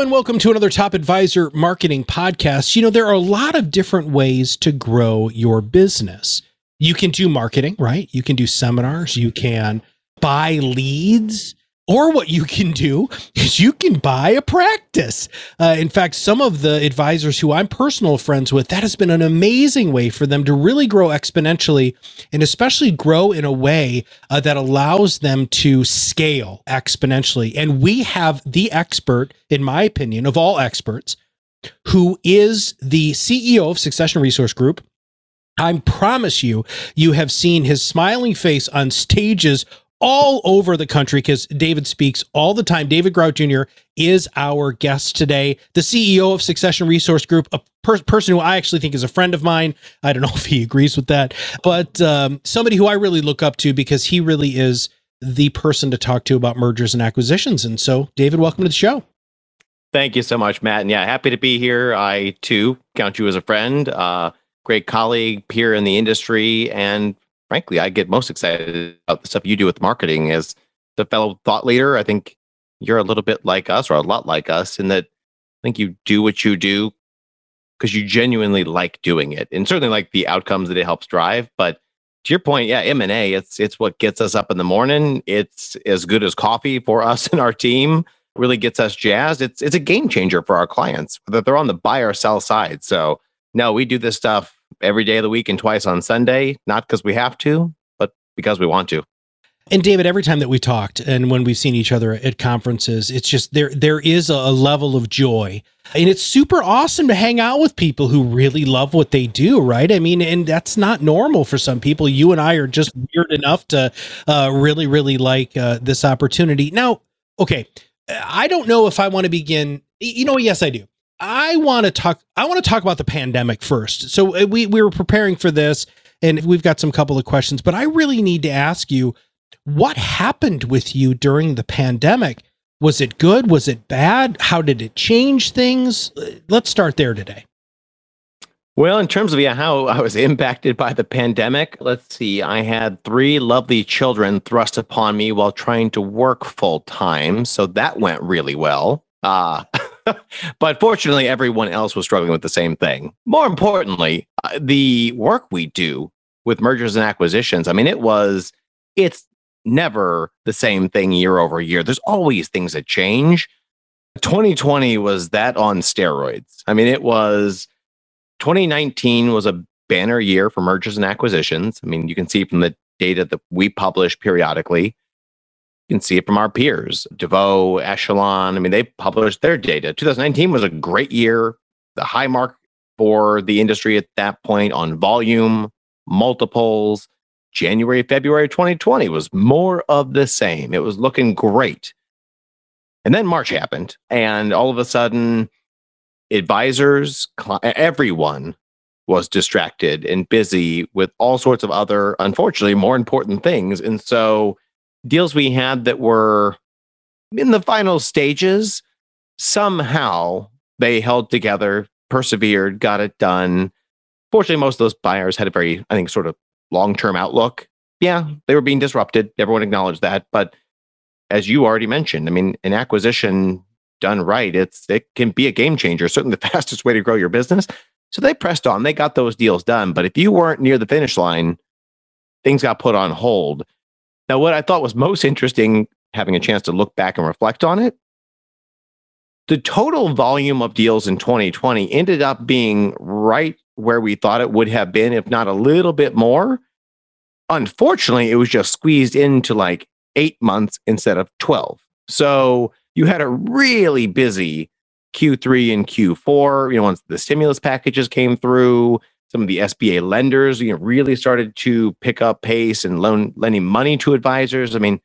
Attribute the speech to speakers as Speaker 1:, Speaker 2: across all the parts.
Speaker 1: And welcome to another Top Advisor Marketing Podcast. You know, there are a lot of different ways to grow your business. You can do marketing, right? You can do seminars, you can buy leads, or what you can do is you can buy a practice. Uh, in fact, some of the advisors who I'm personal friends with, that has been an amazing way for them to really grow exponentially and especially grow in a way uh, that allows them to scale exponentially. And we have the expert, in my opinion, of all experts, who is the CEO of Succession Resource Group. I promise you, you have seen his smiling face on stages all over the country because David speaks all the time. David Grau Jr. is our guest today, the CEO of Succession Resource Group, a per- person who I actually think is a friend of mine. I don't know if he agrees with that, but um, somebody who I really look up to because he really is the person to talk to about mergers and acquisitions. And so, David, welcome to the show.
Speaker 2: Thank you so much, Matt. And yeah, happy to be here. I too count you as a friend, uh, great colleague, peer in the industry, and frankly, I get most excited about the stuff you do with marketing as the fellow thought leader. I think you're a little bit like us or a lot like us in that I think you do what you do because you genuinely like doing it and certainly like the outcomes that it helps drive. But to your point, yeah, M&A, it's, it's what gets us up in the morning. It's as good as coffee for us and our team really gets us jazzed. It's, it's a game changer for our clients, whether they're on the buy or sell side. So no, we do this stuff every day of the week and twice on Sunday, not because we have to, but because we want to.
Speaker 1: And David, every time that we talked and when we've seen each other at conferences, it's just there there is a level of joy. And it's super awesome to hang out with people who really love what they do, right? I mean, and that's not normal for some people. You and I are just weird enough to uh, really, really like uh, this opportunity. Now, okay, I don't know if I want to begin. You know, yes, I do. I want to talk. I want to talk about the pandemic first. So uh, we we were preparing for this, and we've got some couple of questions. But I really need to ask you, what happened with you during the pandemic? Was it good? Was it bad? How did it change things? Uh, let's start there today.
Speaker 2: Well, in terms of yeah, how I was impacted by the pandemic, let's see. I had three lovely children thrust upon me while trying to work full time, so that went really well. Uh but fortunately, everyone else was struggling with the same thing. More importantly, uh, the work we do with mergers and acquisitions, I mean, it was, it's never the same thing year over year. There's always things that change. 2020 was that on steroids. I mean, it was 2019 was a banner year for mergers and acquisitions. I mean, you can see from the data that we publish periodically. You can see it from our peers, DeVoe, Echelon. I mean, they published their data. 2019 was a great year, the high mark for the industry at that point on volume, multiples. January, February 2020 was more of the same. It was looking great. And then March happened, and all of a sudden, advisors, everyone was distracted and busy with all sorts of other, unfortunately, more important things. And so deals we had that were in the final stages, somehow they held together, persevered, got it done. Fortunately, most of those buyers had a very, I think, sort of long term outlook. Yeah, they were being disrupted. Everyone acknowledged that. But as you already mentioned, I mean, an acquisition done right, it's it can be a game changer, certainly the fastest way to grow your business. So they pressed on, they got those deals done. But if you weren't near the finish line, things got put on hold. Now, what I thought was most interesting, having a chance to look back and reflect on it, the total volume of deals in 2020 ended up being right where we thought it would have been, if not a little bit more. Unfortunately, it was just squeezed into like eight months instead of 12. So you had a really busy Q3 and Q4. You know, once the stimulus packages came through, some of the SBA lenders, you know, really started to pick up pace and loan lending money to advisors. I mean,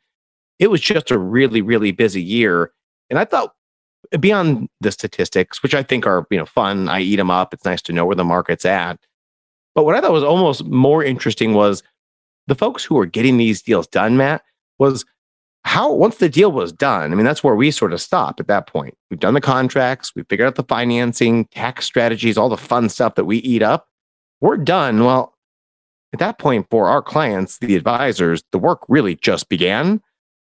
Speaker 2: it was just a really, really busy year. And I thought beyond the statistics, which I think are, you know, fun, I eat them up. It's nice to know where the market's at. But what I thought was almost more interesting was the folks who were getting these deals done, Matt, was how once the deal was done, I mean, that's where we sort of stop at that point. We've done the contracts, we figured out the financing, tax strategies, all the fun stuff that we eat up. We're done. Well, at that point, for our clients, the advisors, the work really just began.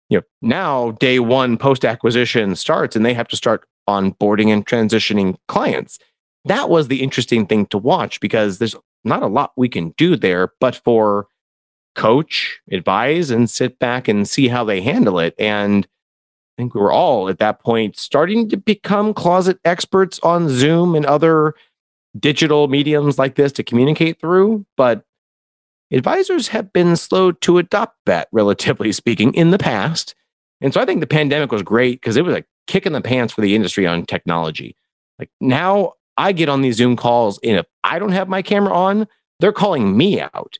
Speaker 2: You know, now day one post acquisition starts and they have to start onboarding and transitioning clients. That was the interesting thing to watch because there's not a lot we can do there, but for coach, advise, and sit back and see how they handle it. And I think we were all at that point starting to become closet experts on Zoom and other digital mediums like this to communicate through. But advisors have been slow to adopt that, relatively speaking, in the past. And so I think the pandemic was great because it was a kick in the pants for the industry on technology. Like now I get on these Zoom calls, and if I don't have my camera on, they're calling me out.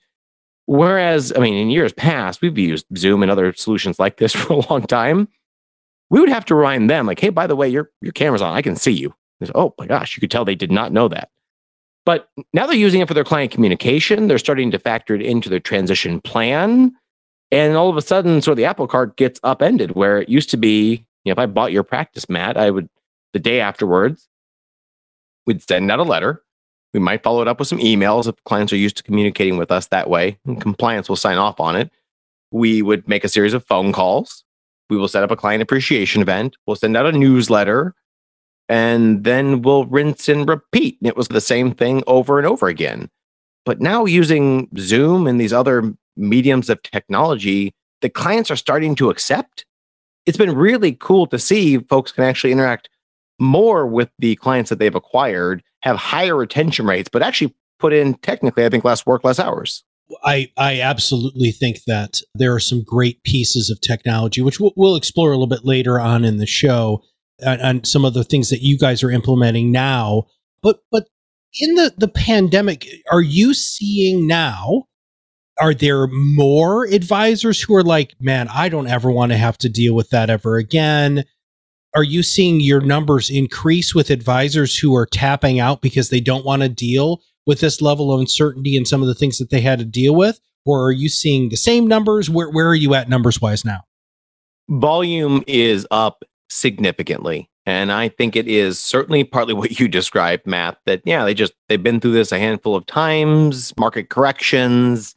Speaker 2: Whereas, I mean, in years past, we've used Zoom and other solutions like this for a long time. We would have to remind them, like, hey, by the way, your, your camera's on. I can see you. oh my gosh, you could tell they did not know that. But now they're using it for their client communication. They're starting to factor it into their transition plan. And all of a sudden, sort of the apple cart gets upended where it used to be, you know, if I bought your practice Matt, I would, the day afterwards, we'd send out a letter we might follow it up with some emails if clients are used to communicating with us that way, compliance will sign off on it. We would make a series of phone calls. We will set up a client appreciation event. We'll send out a newsletter and then we'll rinse and repeat. And it was the same thing over and over again. But now using Zoom and these other mediums of technology that clients are starting to accept, it's been really cool to see folks can actually interact more with the clients that they've acquired have higher retention rates, but actually put in technically, I think, less work, less hours.
Speaker 1: I, I absolutely think that there are some great pieces of technology, which we'll, we'll explore a little bit later on in the show, and, and some of the things that you guys are implementing now. But but in the the pandemic, are you seeing now? Are there more advisors who are like, man, I don't ever want to have to deal with that ever again? are you seeing your numbers increase with advisors who are tapping out because they don't want to deal with this level of uncertainty and some of the things that they had to deal with? Or are you seeing the same numbers? Where, where are you at numbers wise now?
Speaker 2: Volume is up significantly. And I think it is certainly partly what you described, Matt, that, yeah, they just, they've been through this a handful of times, market corrections,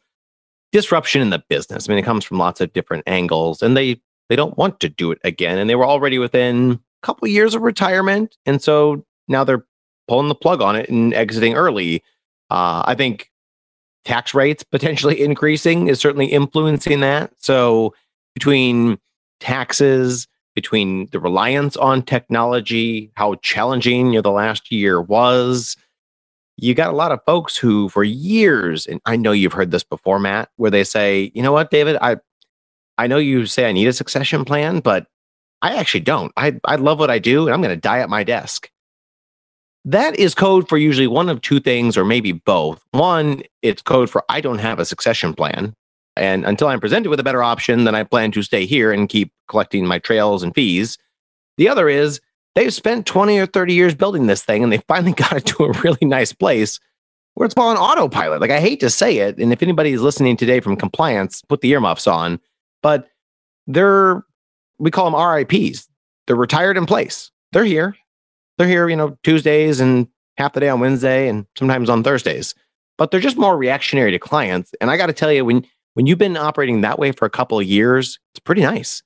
Speaker 2: disruption in the business. I mean, it comes from lots of different angles and they they don't want to do it again. And they were already within a couple of years of retirement. And so now they're pulling the plug on it and exiting early. Uh, I think tax rates potentially increasing is certainly influencing that. So between taxes, between the reliance on technology, how challenging you know, the last year was, you got a lot of folks who for years, and I know you've heard this before, Matt, where they say, you know what, David, I I know you say I need a succession plan, but I actually don't. I, I love what I do and I'm going to die at my desk. That is code for usually one of two things, or maybe both. One, it's code for I don't have a succession plan. And until I'm presented with a better option, then I plan to stay here and keep collecting my trails and fees. The other is they've spent 20 or 30 years building this thing and they finally got it to a really nice place where it's all on autopilot. Like I hate to say it. And if anybody is listening today from compliance, put the earmuffs on but they're we call them RIPs. They're retired in place. They're here. They're here, you know, Tuesdays and half the day on Wednesday and sometimes on Thursdays. But they're just more reactionary to clients. And I got to tell you, when when you've been operating that way for a couple of years, it's pretty nice.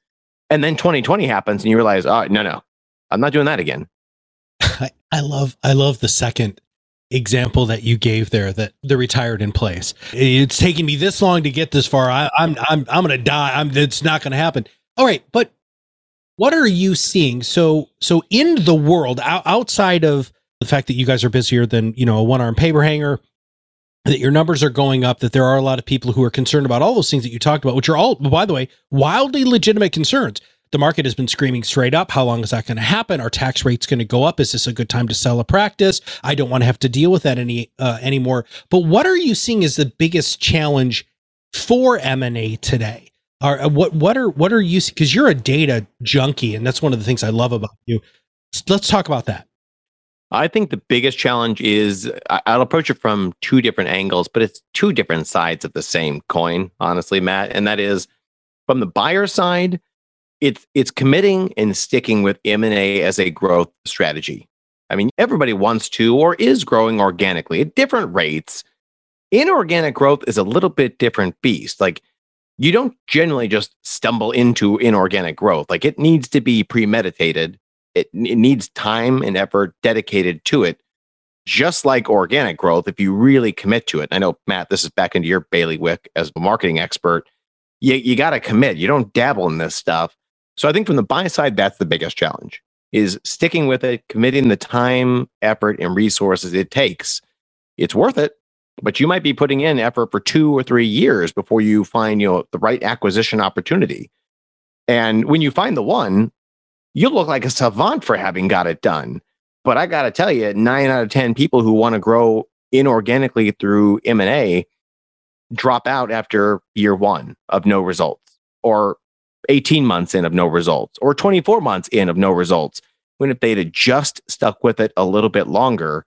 Speaker 2: And then 2020 happens and you realize, oh no, no, I'm not doing that again.
Speaker 1: I, love I love the second example that you gave there that the retired in place. It's taking me this long to get this far. I, am I'm I'm I'm gonna die. I'm it's not gonna happen. All right, but what are you seeing? So so in the world outside of the fact that you guys are busier than you know a one arm paper hanger, that your numbers are going up, that there are a lot of people who are concerned about all those things that you talked about, which are all, by the way, wildly legitimate concerns the market has been screaming straight up. How long is that going to happen? Are tax rates going to go up? Is this a good time to sell a practice? I don't want to have to deal with that any uh, anymore. But what are you seeing as the biggest challenge for M&A today? Are uh, what what are what are you because you're a data junkie and that's one of the things I love about you. Let's talk about that.
Speaker 2: I think the biggest challenge is I'll approach it from two different angles, but it's two different sides of the same coin, honestly, Matt. And that is from the buyer side, it's it's committing and sticking with M&A as a growth strategy. I mean, everybody wants to or is growing organically at different rates. Inorganic growth is a little bit different beast. Like you don't generally just stumble into inorganic growth. Like it needs to be premeditated it, it needs time and effort dedicated to it just like organic growth if you really commit to it. I know matt this is back into your bailiwick as a marketing expert. You, you got to commit. You don't dabble in this stuff. So i think from the buy side that's the biggest challenge is sticking with it committing the time effort and resources it takes. It's worth it but you might be putting in effort for two or three years before you find you know the right acquisition opportunity. And when you find the one you look like a savant for having got it done. But I got to tell you, nine out of 10 people who want to grow inorganically through M&A drop out after year one of no results or 18 months in of no results or 24 months in of no results. When if they'd have just stuck with it a little bit longer,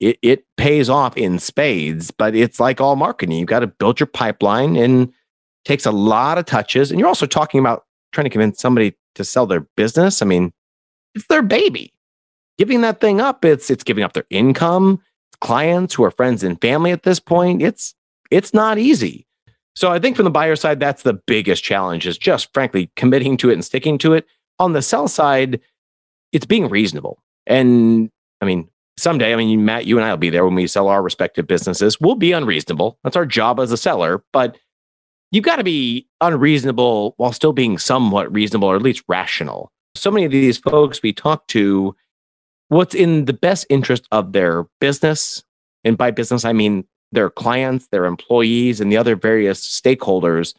Speaker 2: it, it pays off in spades, but it's like all marketing. You've got to build your pipeline and takes a lot of touches. And you're also talking about trying to convince somebody to sell their business. I mean, it's their baby. Giving that thing up, it's it's giving up their income, clients who are friends and family at this point. It's it's not easy. So I think from the buyer side, that's the biggest challenge is just frankly committing to it and sticking to it. On the sell side, it's being reasonable. And I mean, someday, I mean, Matt, you and I will be there when we sell our respective businesses. We'll be unreasonable. That's our job as a seller. But you've got to be unreasonable while still being somewhat reasonable or at least rational. So many of these folks we talk to, what's in the best interest of their business, and by business, I mean their clients, their employees, and the other various stakeholders,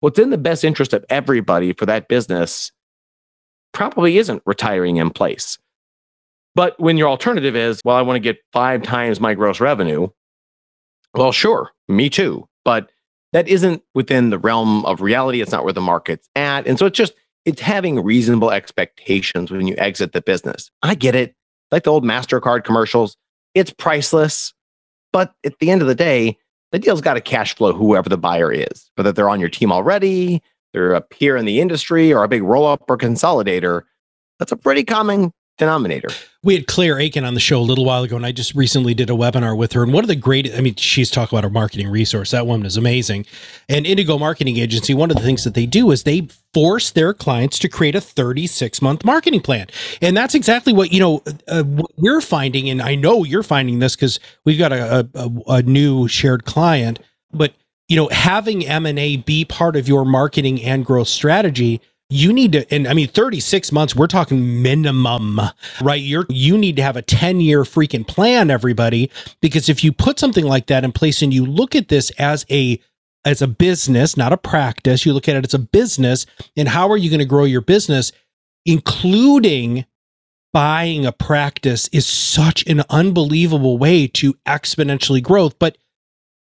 Speaker 2: what's in the best interest of everybody for that business probably isn't retiring in place. But when your alternative is, well, I want to get five times my gross revenue, well, sure, me too. But that isn't within the realm of reality. It's not where the market's at. And so it's just, it's having reasonable expectations when you exit the business. I get it. Like the old MasterCard commercials, it's priceless. But at the end of the day, the deal's got to cash flow whoever the buyer is, whether they're on your team already, they're a peer in the industry, or a big roll up or consolidator. That's a pretty common denominator.
Speaker 1: We had Claire Akin on the show a little while ago, and I just recently did a webinar with her. And one of the great, I mean, she's talking about her marketing resource. That woman is amazing. And Indigo Marketing Agency, one of the things that they do is they force their clients to create a 36 month marketing plan. And that's exactly what, you know, uh, what we're finding. And I know you're finding this because we've got a, a, a new shared client, but you know, having M&A be part of your marketing and growth strategy you need to and i mean 36 months we're talking minimum right? You're you need to have a 10 year freaking plan everybody because if you put something like that in place and you look at this as a as a business not a practice you look at it as a business and how are you going to grow your business? Including buying a practice is such an unbelievable way to exponentially growth. But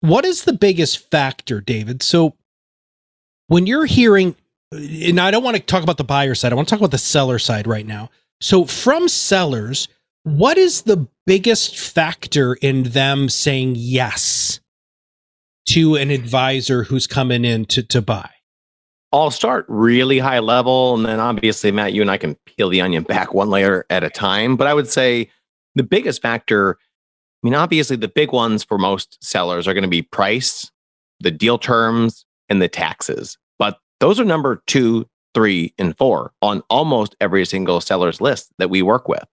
Speaker 1: what is the biggest factor david? So when you're hearing and I don't want to talk about the buyer side. I want to talk about the seller side right now. So, from sellers, what is the biggest factor in them saying yes to an advisor who's coming in to, to buy?
Speaker 2: I'll start really high level. And then obviously, Matt, you and I can peel the onion back one layer at a time. But I would say the biggest factor, I mean, obviously, the big ones for most sellers are going to be price, the deal terms, and the taxes. Those are number two, three, and four on almost every single seller's list that we work with.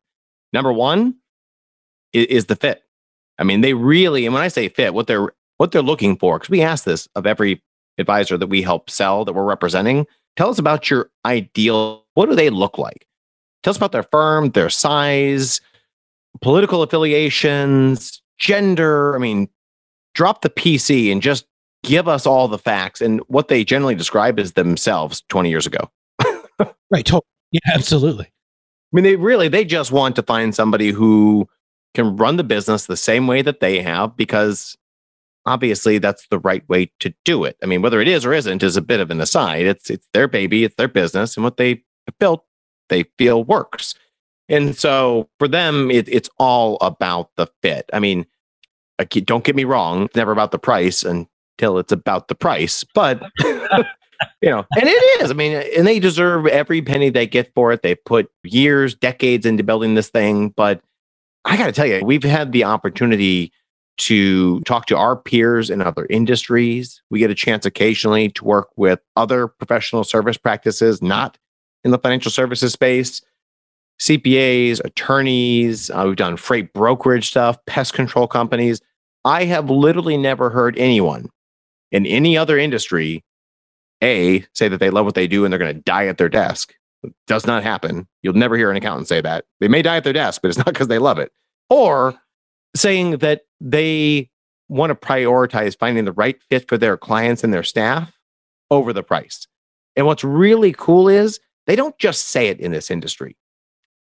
Speaker 2: Number one is, is the fit. I mean, they really, and when I say fit, what they're what they're looking for, because we ask this of every advisor that we help sell that we're representing. Tell us about your ideal. What do they look like? Tell us about their firm, their size, political affiliations, gender. I mean, drop the PC and just give us all the facts and what they generally describe as themselves 20 years ago.
Speaker 1: right. Totally. Yeah, absolutely. I
Speaker 2: mean, they really, they just want to find somebody who can run the business the same way that they have because obviously that's the right way to do it. I mean, whether it is or isn't is a bit of an aside. It's it's their baby, it's their business, and what they built, they feel works. And so for them, it, it's all about the fit. I mean, don't get me wrong, it's never about the price until it's about the price. But you know, and it is. I mean, and they deserve every penny they get for it. They put years, decades into building this thing. But I got to tell you, we've had the opportunity to talk to our peers in other industries. We get a chance occasionally to work with other professional service practices, not in the financial services space, CPAs, attorneys. Uh, we've done freight brokerage stuff, pest control companies. I have literally never heard anyone in any other industry, A, say that they love what they do and they're going to die at their desk. It does not happen. You'll never hear an accountant say that. They may die at their desk, but it's not because they love it. Or saying that they want to prioritize finding the right fit for their clients and their staff over the price. And what's really cool is they don't just say it in this industry.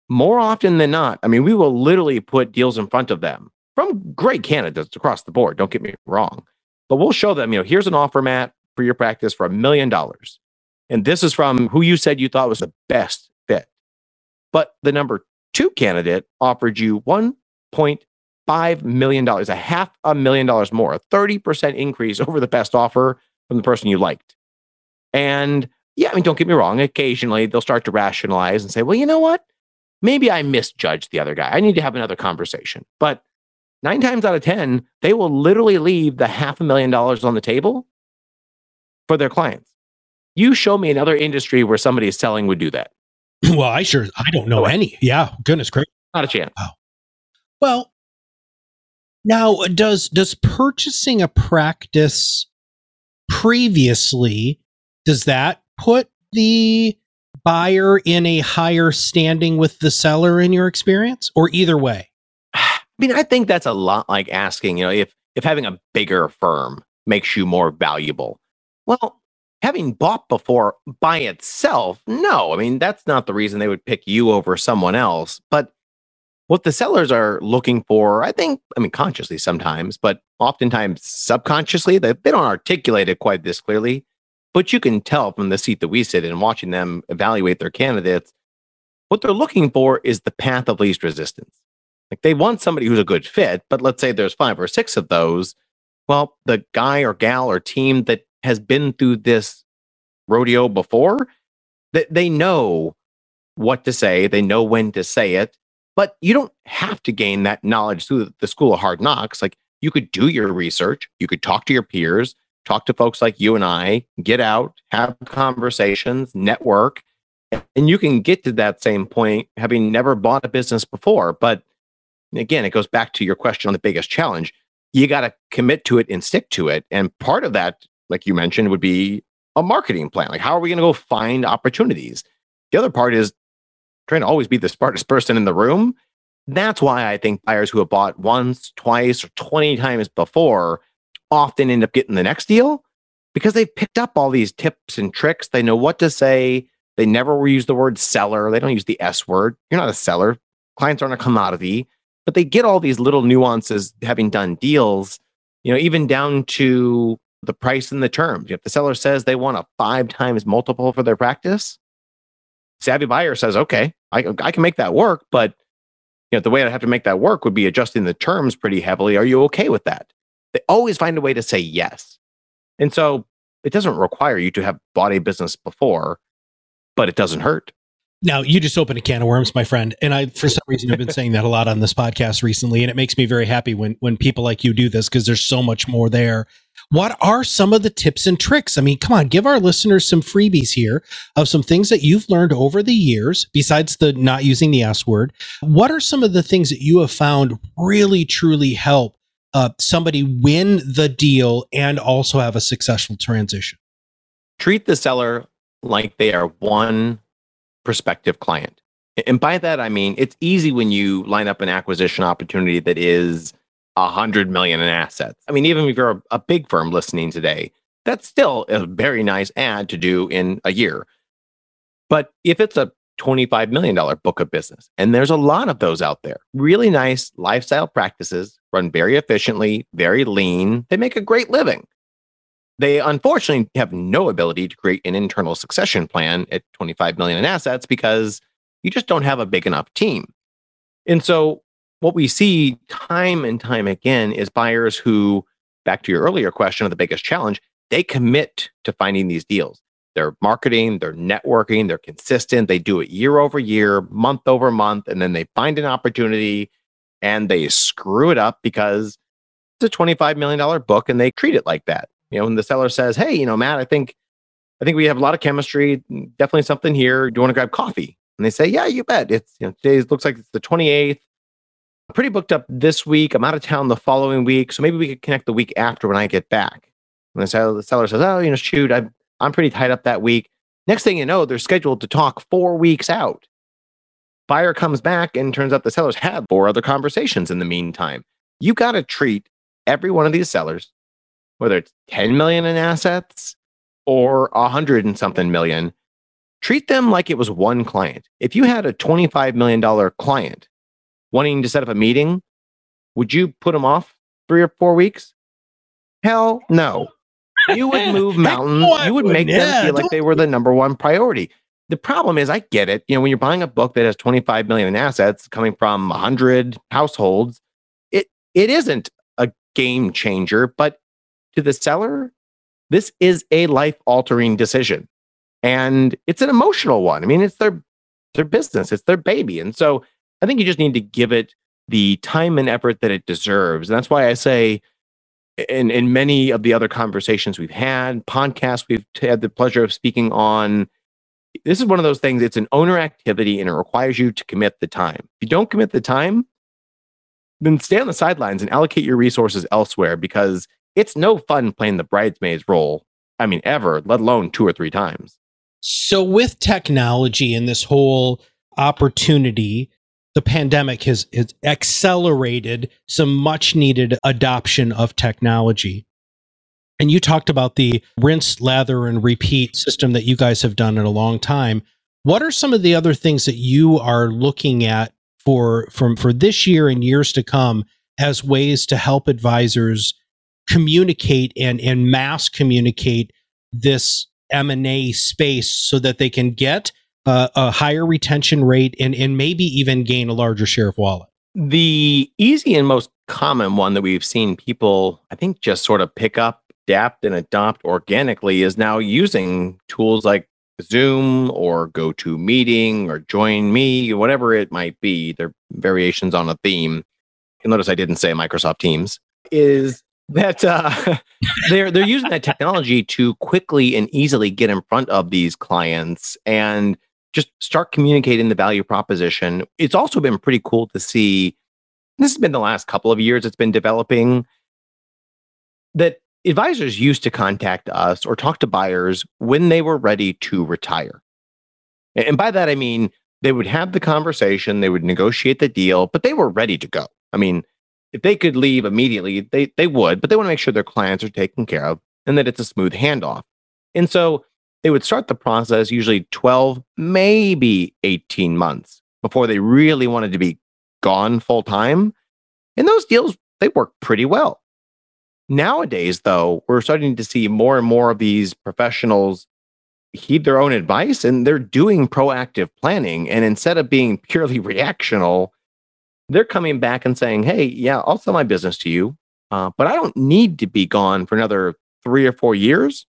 Speaker 2: More often than not, I mean, we will literally put deals in front of them from great candidates across the board. Don't get me wrong. But we'll show them, you know, here's an offer, Matt, for your practice for a million dollars. And this is from who you said you thought was the best fit. But the number two candidate offered you $1.5 million, a half a million dollars more, a 30% increase over the best offer from the person you liked. And yeah, I mean, don't get me wrong. Occasionally they'll start to rationalize and say, well, you know what? Maybe I misjudged the other guy. I need to have another conversation. But nine times out of 10, they will literally leave the half a million dollars on the table for their clients. You show me another industry where somebody is selling would do that.
Speaker 1: Well, I sure, I don't know any. Yeah, goodness gracious.
Speaker 2: Not a chance.
Speaker 1: Wow. Well, now does does purchasing a practice previously does that put the buyer in a higher standing with the seller in your experience or either way?
Speaker 2: I mean, I think that's a lot like asking, you know, if if having a bigger firm makes you more valuable. Well, having bought before by itself, no. I mean, that's not the reason they would pick you over someone else. But what the sellers are looking for, I think, I mean, consciously sometimes, but oftentimes subconsciously, they, they don't articulate it quite this clearly. But you can tell from the seat that we sit in watching them evaluate their candidates, what they're looking for is the path of least resistance. Like they want somebody who's a good fit, but let's say there's five or six of those. Well, the guy or gal or team that has been through this rodeo before, that they know what to say, they know when to say it, but you don't have to gain that knowledge through the school of hard knocks. Like you could do your research, you could talk to your peers, talk to folks like you and I, get out, have conversations, network, and you can get to that same point having never bought a business before. But again, it goes back to your question on the biggest challenge. You got to commit to it and stick to it. And part of that, like you mentioned, would be a marketing plan. Like, how are we going to go find opportunities? The other part is trying to always be the smartest person in the room. That's why I think buyers who have bought once, twice, or 20 times before often end up getting the next deal because they've picked up all these tips and tricks. They know what to say. They never use the word seller. They don't use the S word. You're not a seller. Clients aren't a commodity, but they get all these little nuances having done deals, you know, even down to the price and the terms. If the seller says they want a five times multiple for their practice, savvy buyer says, okay, I, I can make that work, but you know, the way I'd have to make that work would be adjusting the terms pretty heavily. Are you okay with that? They always find a way to say yes. And so it doesn't require you to have bought a business before, but it doesn't hurt.
Speaker 1: Now you just opened a can of worms, my friend, and I, for some reason, have been saying that a lot on this podcast recently, and it makes me very happy when when people like you do this because there's so much more there. What are some of the tips and tricks? I mean, come on, give our listeners some freebies here of some things that you've learned over the years, besides the not using the S word. What are some of the things that you have found really truly help uh, somebody win the deal and also have a successful transition?
Speaker 2: Treat the seller like they are one prospective client. And by that, I mean, it's easy when you line up an acquisition opportunity that is a hundred million in assets. I mean, even if you're a, a big firm listening today, that's still a very nice ad to do in a year. But if it's a $25 million book of business. And there's a lot of those out there. Really nice lifestyle practices, run very efficiently, very lean. They make a great living. They unfortunately have no ability to create an internal succession plan at 25 million in assets because you just don't have a big enough team. And so what we see time and time again is buyers who, back to your earlier question of the biggest challenge, they commit to finding these deals. They're marketing, they're networking, they're consistent. They do it year over year, month over month, and then they find an opportunity and they screw it up because it's a $25 million book and they treat it like that. You know, when the seller says, Hey, you know, Matt, I think I think we have a lot of chemistry, definitely something here. Do you want to grab coffee? And they say, Yeah, you bet. It's you know, today looks like it's the 28th. I'm pretty booked up this week. I'm out of town the following week. So maybe we could connect the week after when I get back. And the seller, the seller says, Oh, you know, shoot, I I'm pretty tied up that week. Next thing you know, they're scheduled to talk four weeks out. Buyer comes back and turns out the sellers had four other conversations in the meantime. You got to treat every one of these sellers, whether it's 10 million in assets or a hundred and something million, treat them like it was one client. If you had a $25 million client wanting to set up a meeting, would you put them off three or four weeks? Hell no you would move mountains. you would make yeah, them feel like they were the number one priority. The problem is, I get it. You know, when you're buying a book that has 25 million in assets coming from 100 households, it it isn't a game changer. But to the seller, this is a life altering decision, and it's an emotional one. I mean, it's their their business, it's their baby, and so I think you just need to give it the time and effort that it deserves. And that's why I say in in many of the other conversations we've had, podcasts we've had the pleasure of speaking on. This is one of those things. It's an owner activity, and it requires you to commit the time. If you don't commit the time, then stay on the sidelines and allocate your resources elsewhere because it's no fun playing the bridesmaid's role. I mean, ever, let alone two or three times.
Speaker 1: So, with technology and this whole opportunity the pandemic has, has accelerated some much needed adoption of technology. And you talked about the rinse, lather, and repeat system that you guys have done in a long time. What are some of the other things that you are looking at for from for this year and years to come as ways to help advisors communicate and and mass communicate this M&A space so that they can get uh, a higher retention rate and, and maybe even gain a larger share of wallet?
Speaker 2: The easy and most common one that we've seen people, I think, just sort of pick up, adapt, and adopt organically is now using tools like Zoom or GoToMeeting or Join Me, whatever it might be. They're variations on a theme. You'll notice I didn't say Microsoft Teams. Is that uh, they're they're using that technology to quickly and easily get in front of these clients and just start communicating the value proposition. It's also been pretty cool to see. This has been the last couple of years it's been developing that advisors used to contact us or talk to buyers when they were ready to retire. And by that, I mean they would have the conversation, they would negotiate the deal, but they were ready to go. I mean, if they could leave immediately, they, they would, but they want to make sure their clients are taken care of and that it's a smooth handoff. And so they would start the process usually 12, maybe 18 months before they really wanted to be gone full time. And those deals, they work pretty well. Nowadays, though, we're starting to see more and more of these professionals heed their own advice and they're doing proactive planning. And instead of being purely reactional, they're coming back and saying, Hey, yeah, I'll sell my business to you, uh, but I don't need to be gone for another three or four years.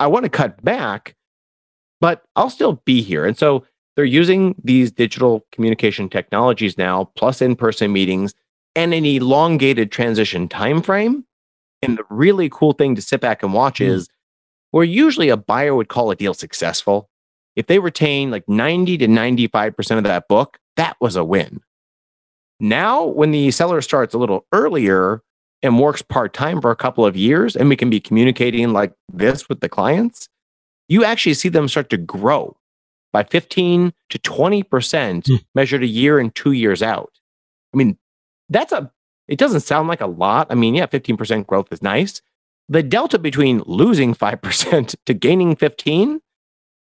Speaker 2: I want to cut back, but I'll still be here. And so they're using these digital communication technologies now, plus in-person meetings, and an elongated transition time frame. And the really cool thing to sit back and watch mm. is where usually a buyer would call a deal successful. If they retain like 90 to 95% of that book, that was a win. Now, when the seller starts a little earlier, and works part time for a couple of years, and we can be communicating like this with the clients, you actually see them start to grow by 15 to 20% mm. measured a year and two years out. I mean, that's a, it doesn't sound like a lot. I mean, yeah, 15% growth is nice. The delta between losing 5% to gaining 15,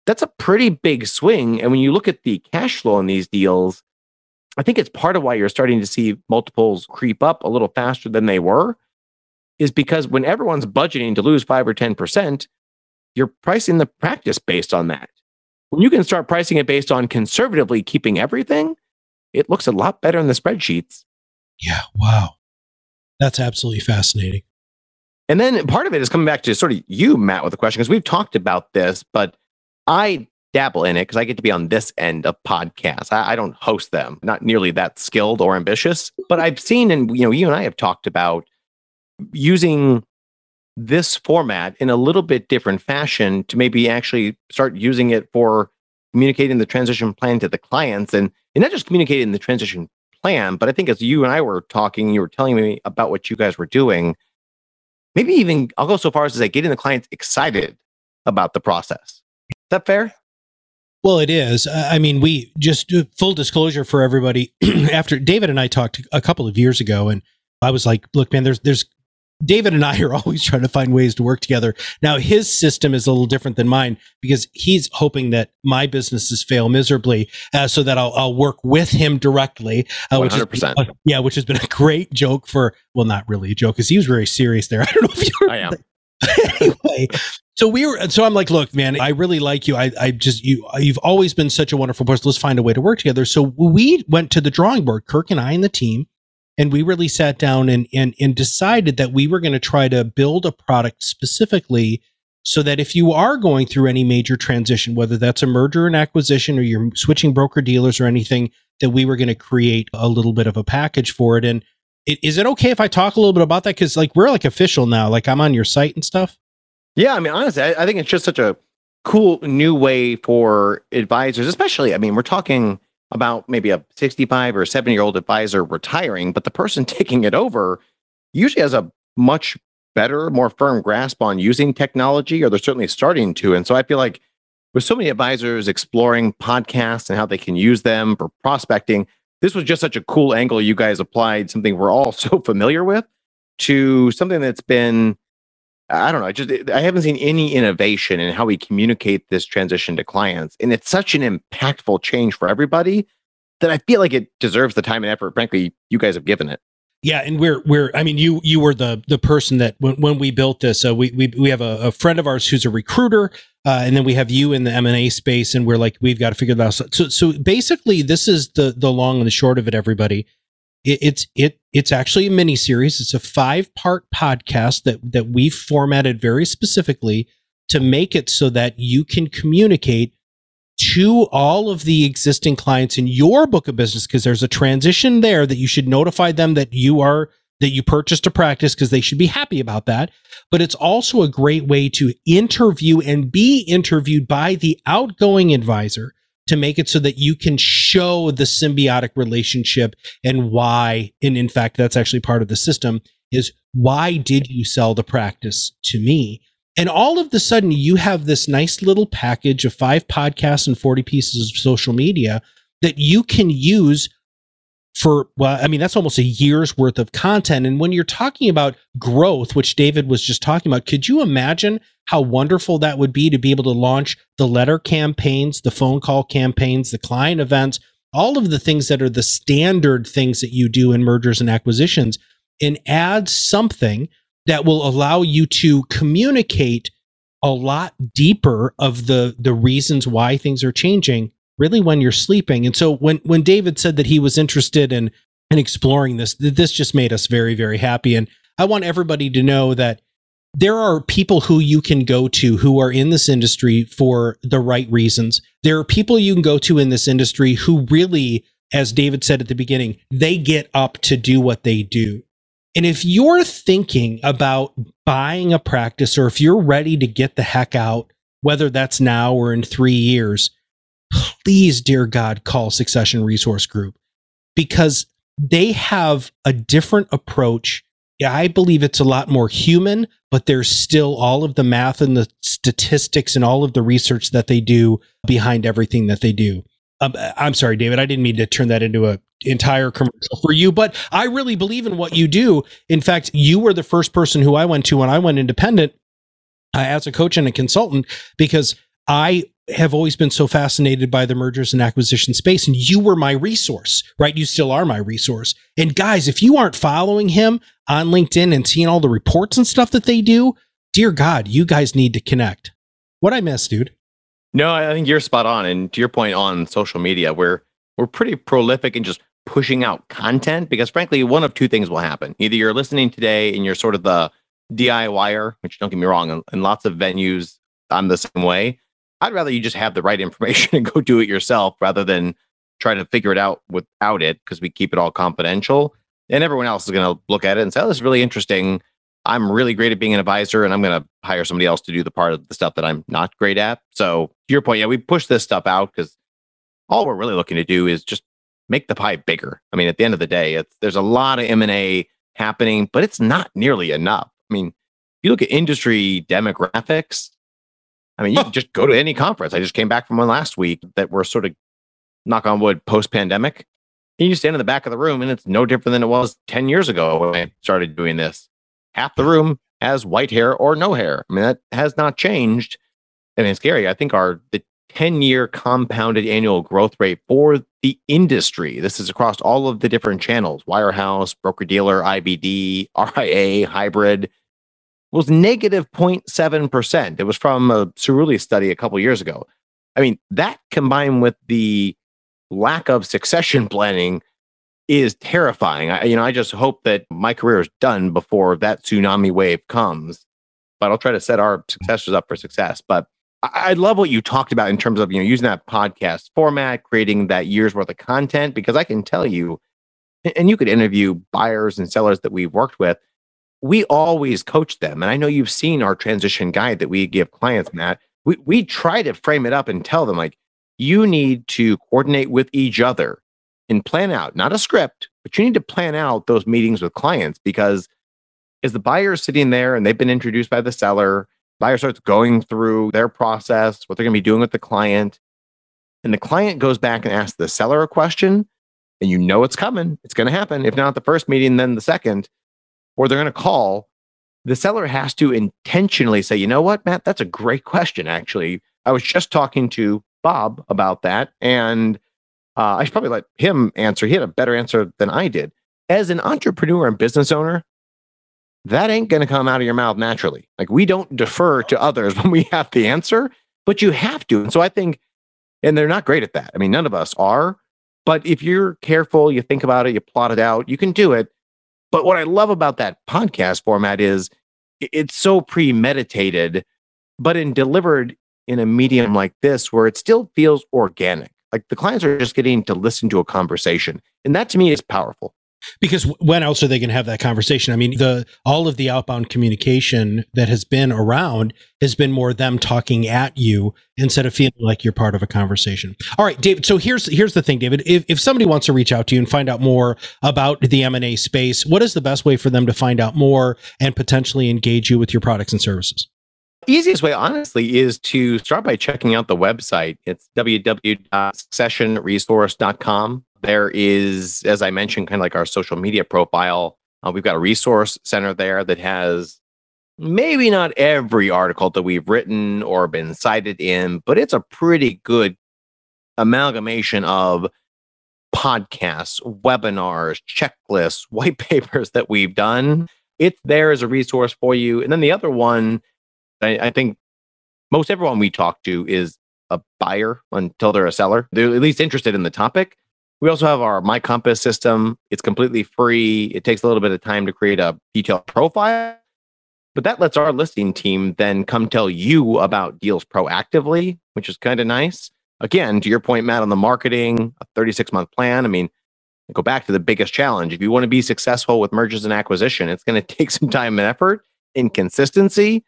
Speaker 2: that's a pretty big swing. And when you look at the cash flow on these deals, I think it's part of why you're starting to see multiples creep up a little faster than they were, is because when everyone's budgeting to lose five or 10%, you're pricing the practice based on that. When you can start pricing it based on conservatively keeping everything, it looks a lot better in the spreadsheets.
Speaker 1: Yeah. Wow. That's absolutely fascinating.
Speaker 2: And then part of it is coming back to sort of you, Matt, with a question, because we've talked about this, but I dabble in it because I get to be on this end of podcasts. I, I, don't host them, not nearly that skilled or ambitious, but I've seen, and you know, you and I have talked about using this format in a little bit different fashion to maybe actually start using it for communicating the transition plan to the clients and, and not just communicating the transition plan, but I think as you and I were talking, you were telling me about what you guys were doing. Maybe even I'll go so far as to say getting the clients excited about the process. Is that fair?
Speaker 1: Well, it is. I mean, we just full disclosure for everybody. after David and I talked a couple of years ago, and I was like, "Look, man, there's there's David and I are always trying to find ways to work together. Now, his system is a little different than mine because he's hoping that my businesses fail miserably uh, so that I'll, I'll, work with him directly.
Speaker 2: Uh, 100%. Which is,
Speaker 1: uh, yeah, which has been a great joke for, well, not really a joke because he was very serious there. I don't know if you
Speaker 2: I am.
Speaker 1: anyway, so we were, so I'm like, look, man, I really like you. I, I just, you, you've always been such a wonderful person. Let's find a way to work together. So we went to the drawing board, Kirk and I and the team and we really sat down and and, and decided that we were going to try to build a product specifically so that if you are going through any major transition whether that's a merger and acquisition or you're switching broker dealers or anything that we were going to create a little bit of a package for it and it, is it okay if i talk a little bit about that? Because like we're like official now. Like i'm on your site and stuff.
Speaker 2: Yeah i mean honestly I, I think it's just such a cool new way for advisors especially i mean we're talking about maybe a 65 or 70 year old advisor retiring, but the person taking it over usually has a much better, more firm grasp on using technology, or they're certainly starting to. And so I feel like with so many advisors exploring podcasts and how they can use them for prospecting, this was just such a cool angle you guys applied, something we're all so familiar with, to something that's been I don't know. I just I haven't seen any innovation in how we communicate this transition to clients, and it's such an impactful change for everybody that I feel like it deserves the time and effort. Frankly, you guys have given it.
Speaker 1: Yeah, and we're we're I mean you you were the the person that when, when we built this, uh, we we we have a, a friend of ours who's a recruiter, uh, and then we have you in the M and A space, and we're like we've got to figure that out. So so basically, this is the the long and the short of it. Everybody, it, it's it it's actually a mini series. It's a five part podcast that that we formatted very specifically to make it so that you can communicate to all of the existing clients in your book of business because there's a transition there that you should notify them that you are that you purchased a practice because they should be happy about that. But it's also a great way to interview and be interviewed by the outgoing advisor to make it so that you can show the symbiotic relationship and why and in fact that's actually part of the system is why did you sell the practice to me and all of the sudden you have this nice little package of five podcasts and 40 pieces of social media that you can use for well i mean that's almost a year's worth of content. And when you're talking about growth which david was just talking about could you imagine how wonderful that would be to be able to launch the letter campaigns the phone call campaigns the client events all of the things that are the standard things that you do in mergers and acquisitions and add something that will allow you to communicate a lot deeper of the the reasons why things are changing really when you're sleeping. And so when when David said that he was interested in in exploring this, this just made us very very happy. And I want everybody to know that there are people who you can go to who are in this industry for the right reasons. There are people you can go to in this industry who really, as David said at the beginning, they get up to do what they do. And if you're thinking about buying a practice or if you're ready to get the heck out, whether that's now or in three years, please, dear God, call Succession Resource Group because they have a different approach. I believe it's a lot more human, but there's still all of the math and the statistics and all of the research that they do behind everything that they do. Um, I'm sorry, David. I didn't mean to turn that into a entire commercial for you, but I really believe in what you do. In fact, you were the first person who I went to when I went independent uh, as a coach and a consultant because I have always been so fascinated by the mergers and acquisition space and you were my resource, right? You still are my resource. And guys, if you aren't following him on LinkedIn and seeing all the reports and stuff that they do, dear God, you guys need to connect. What I miss, dude?
Speaker 2: No, I think you're spot on. And to your point on social media, we're we're pretty prolific in just pushing out content because frankly, one of two things will happen. Either you're listening today and you're sort of the DIYer, which don't get me wrong, in, in lots of venues, I'm the same way. I'd rather you just have the right information and go do it yourself rather than try to figure it out without it because we keep it all confidential. And everyone else is going to look at it and say, oh, this is really interesting. I'm really great at being an advisor and I'm going to hire somebody else to do the part of the stuff that I'm not great at. So, to your point, yeah, we push this stuff out because all we're really looking to do is just make the pie bigger. I mean, at the end of the day, it's, there's a lot of M&A happening, but it's not nearly enough. I mean, if you look at industry demographics, I mean, you can just go to any conference. I just came back from one last week that were sort of knock on wood post pandemic. And you stand in the back of the room and it's no different than it was 10 years ago when I started doing this. Half the room has white hair or no hair. I mean, that has not changed. And it's scary. I think our the 10 year compounded annual growth rate for the industry, this is across all of the different channels, wirehouse, broker dealer, IBD, RIA, hybrid, was negative 0.7%. It was from a Cerulli study a couple years ago. I mean, that combined with the lack of succession planning is terrifying. I, you know, I just hope that my career is done before that tsunami wave comes. But I'll try to set our successors up for success. But I, love what you talked about in terms of you know using that podcast format, creating that year's worth of content. Because I can tell you, and you could interview buyers and sellers that we've worked with we always coach them. And I know you've seen our transition guide that we give clients, Matt. We, we try to frame it up and tell them, like, you need to coordinate with each other and plan out, not a script, but you need to plan out those meetings with clients because as the buyer is sitting there and they've been introduced by the seller, buyer starts going through their process, what they're going to be doing with the client. And the client goes back and asks the seller a question, and you know it's coming. It's going to happen. If not the first meeting, then the second or they're going to call, the seller has to intentionally say, you know what, Matt, that's a great question. Actually, I was just talking to Bob about that. And uh, I should probably let him answer. He had a better answer than I did. As an entrepreneur and business owner, that ain't going to come out of your mouth naturally. Like we don't defer to others when we have the answer, but you have to. And so I think, and they're not great at that. I mean, none of us are. But if you're careful, you think about it, you plot it out, you can do it. But what I love about that podcast format is it's so premeditated, but in delivered in a medium like this where it still feels organic. Like the clients are just getting to listen to a conversation. And that to me is powerful
Speaker 1: because when else are they going to have that conversation? I mean the all of the outbound communication that has been around has been more them talking at you instead of feeling like you're part of a conversation. All right david so here's here's the thing david. If, if somebody wants to reach out to you and find out more about the m&a space what is the best way for them to find out more and potentially engage you with your products and services?
Speaker 2: Easiest way honestly is to start by checking out the website. It's www.successionresource.com there is, as I mentioned, kind of like our social media profile. Uh, we've got a resource center there that has maybe not every article that we've written or been cited in, but it's a pretty good amalgamation of podcasts, webinars, checklists, white papers that we've done. It's there as a resource for you. And then the other one, I, I think most everyone we talk to is a buyer until they're a seller. They're at least interested in the topic. We also have our My Compass system. It's completely free. It takes a little bit of time to create a detailed profile, but that lets our listing team then come tell you about deals proactively, which is kind of nice. Again, to your point, Matt, on the marketing, a 36 month plan. I mean, go back to the biggest challenge. If you want to be successful with mergers and acquisition, it's going to take some time and effort and consistency.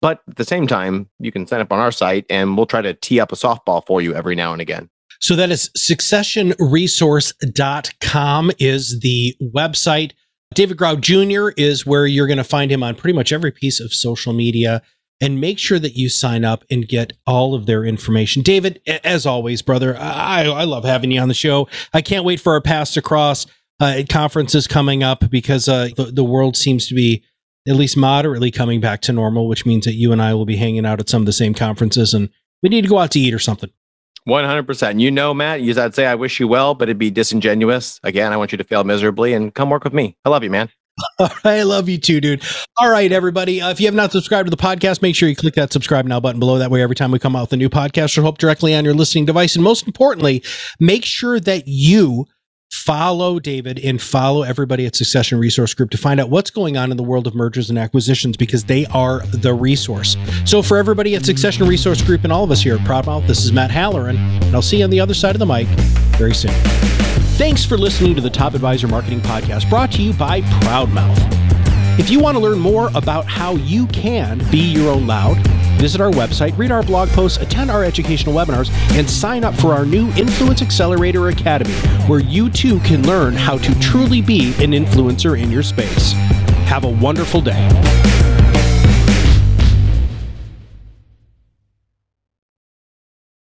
Speaker 2: But at the same time, you can sign up on our site and we'll try to tee up a softball for you every now and again.
Speaker 1: So that is successionresource.com is the website. David Grau Jr. is where you're going to find him on pretty much every piece of social media. And make sure that you sign up and get all of their information. David, as always, brother, I, I love having you on the show. I can't wait for our to Cross uh, conferences coming up because uh, the, the world seems to be at least moderately coming back to normal, which means that you and I will be hanging out at some of the same conferences and We need to go out to eat or something.
Speaker 2: 100%. You know, Matt, you I'd say I wish you well, but it'd be disingenuous. Again, I want you to fail miserably and come work with me. I love you, man.
Speaker 1: I love you too, dude. All right, everybody. Uh, if you have not subscribed to the podcast, make sure you click that subscribe now button below. That way, every time we come out with a new podcast, you'll help directly on your listening device. And most importantly, make sure that you follow David and follow everybody at Succession Resource Group to find out what's going on in the world of mergers and acquisitions because they are the resource. So, for everybody at Succession Resource Group and all of us here at Proudmouth, this is Matt Halloran, and I'll see you on the other side of the mic very soon. Thanks for listening to the Top Advisor Marketing Podcast brought to you by Proudmouth. If you want to learn more about how you can be your own loud, visit our website, read our blog posts, attend our educational webinars, and sign up for our new Influence Accelerator Academy, where you too can learn how to truly be an influencer in your space. Have a wonderful day.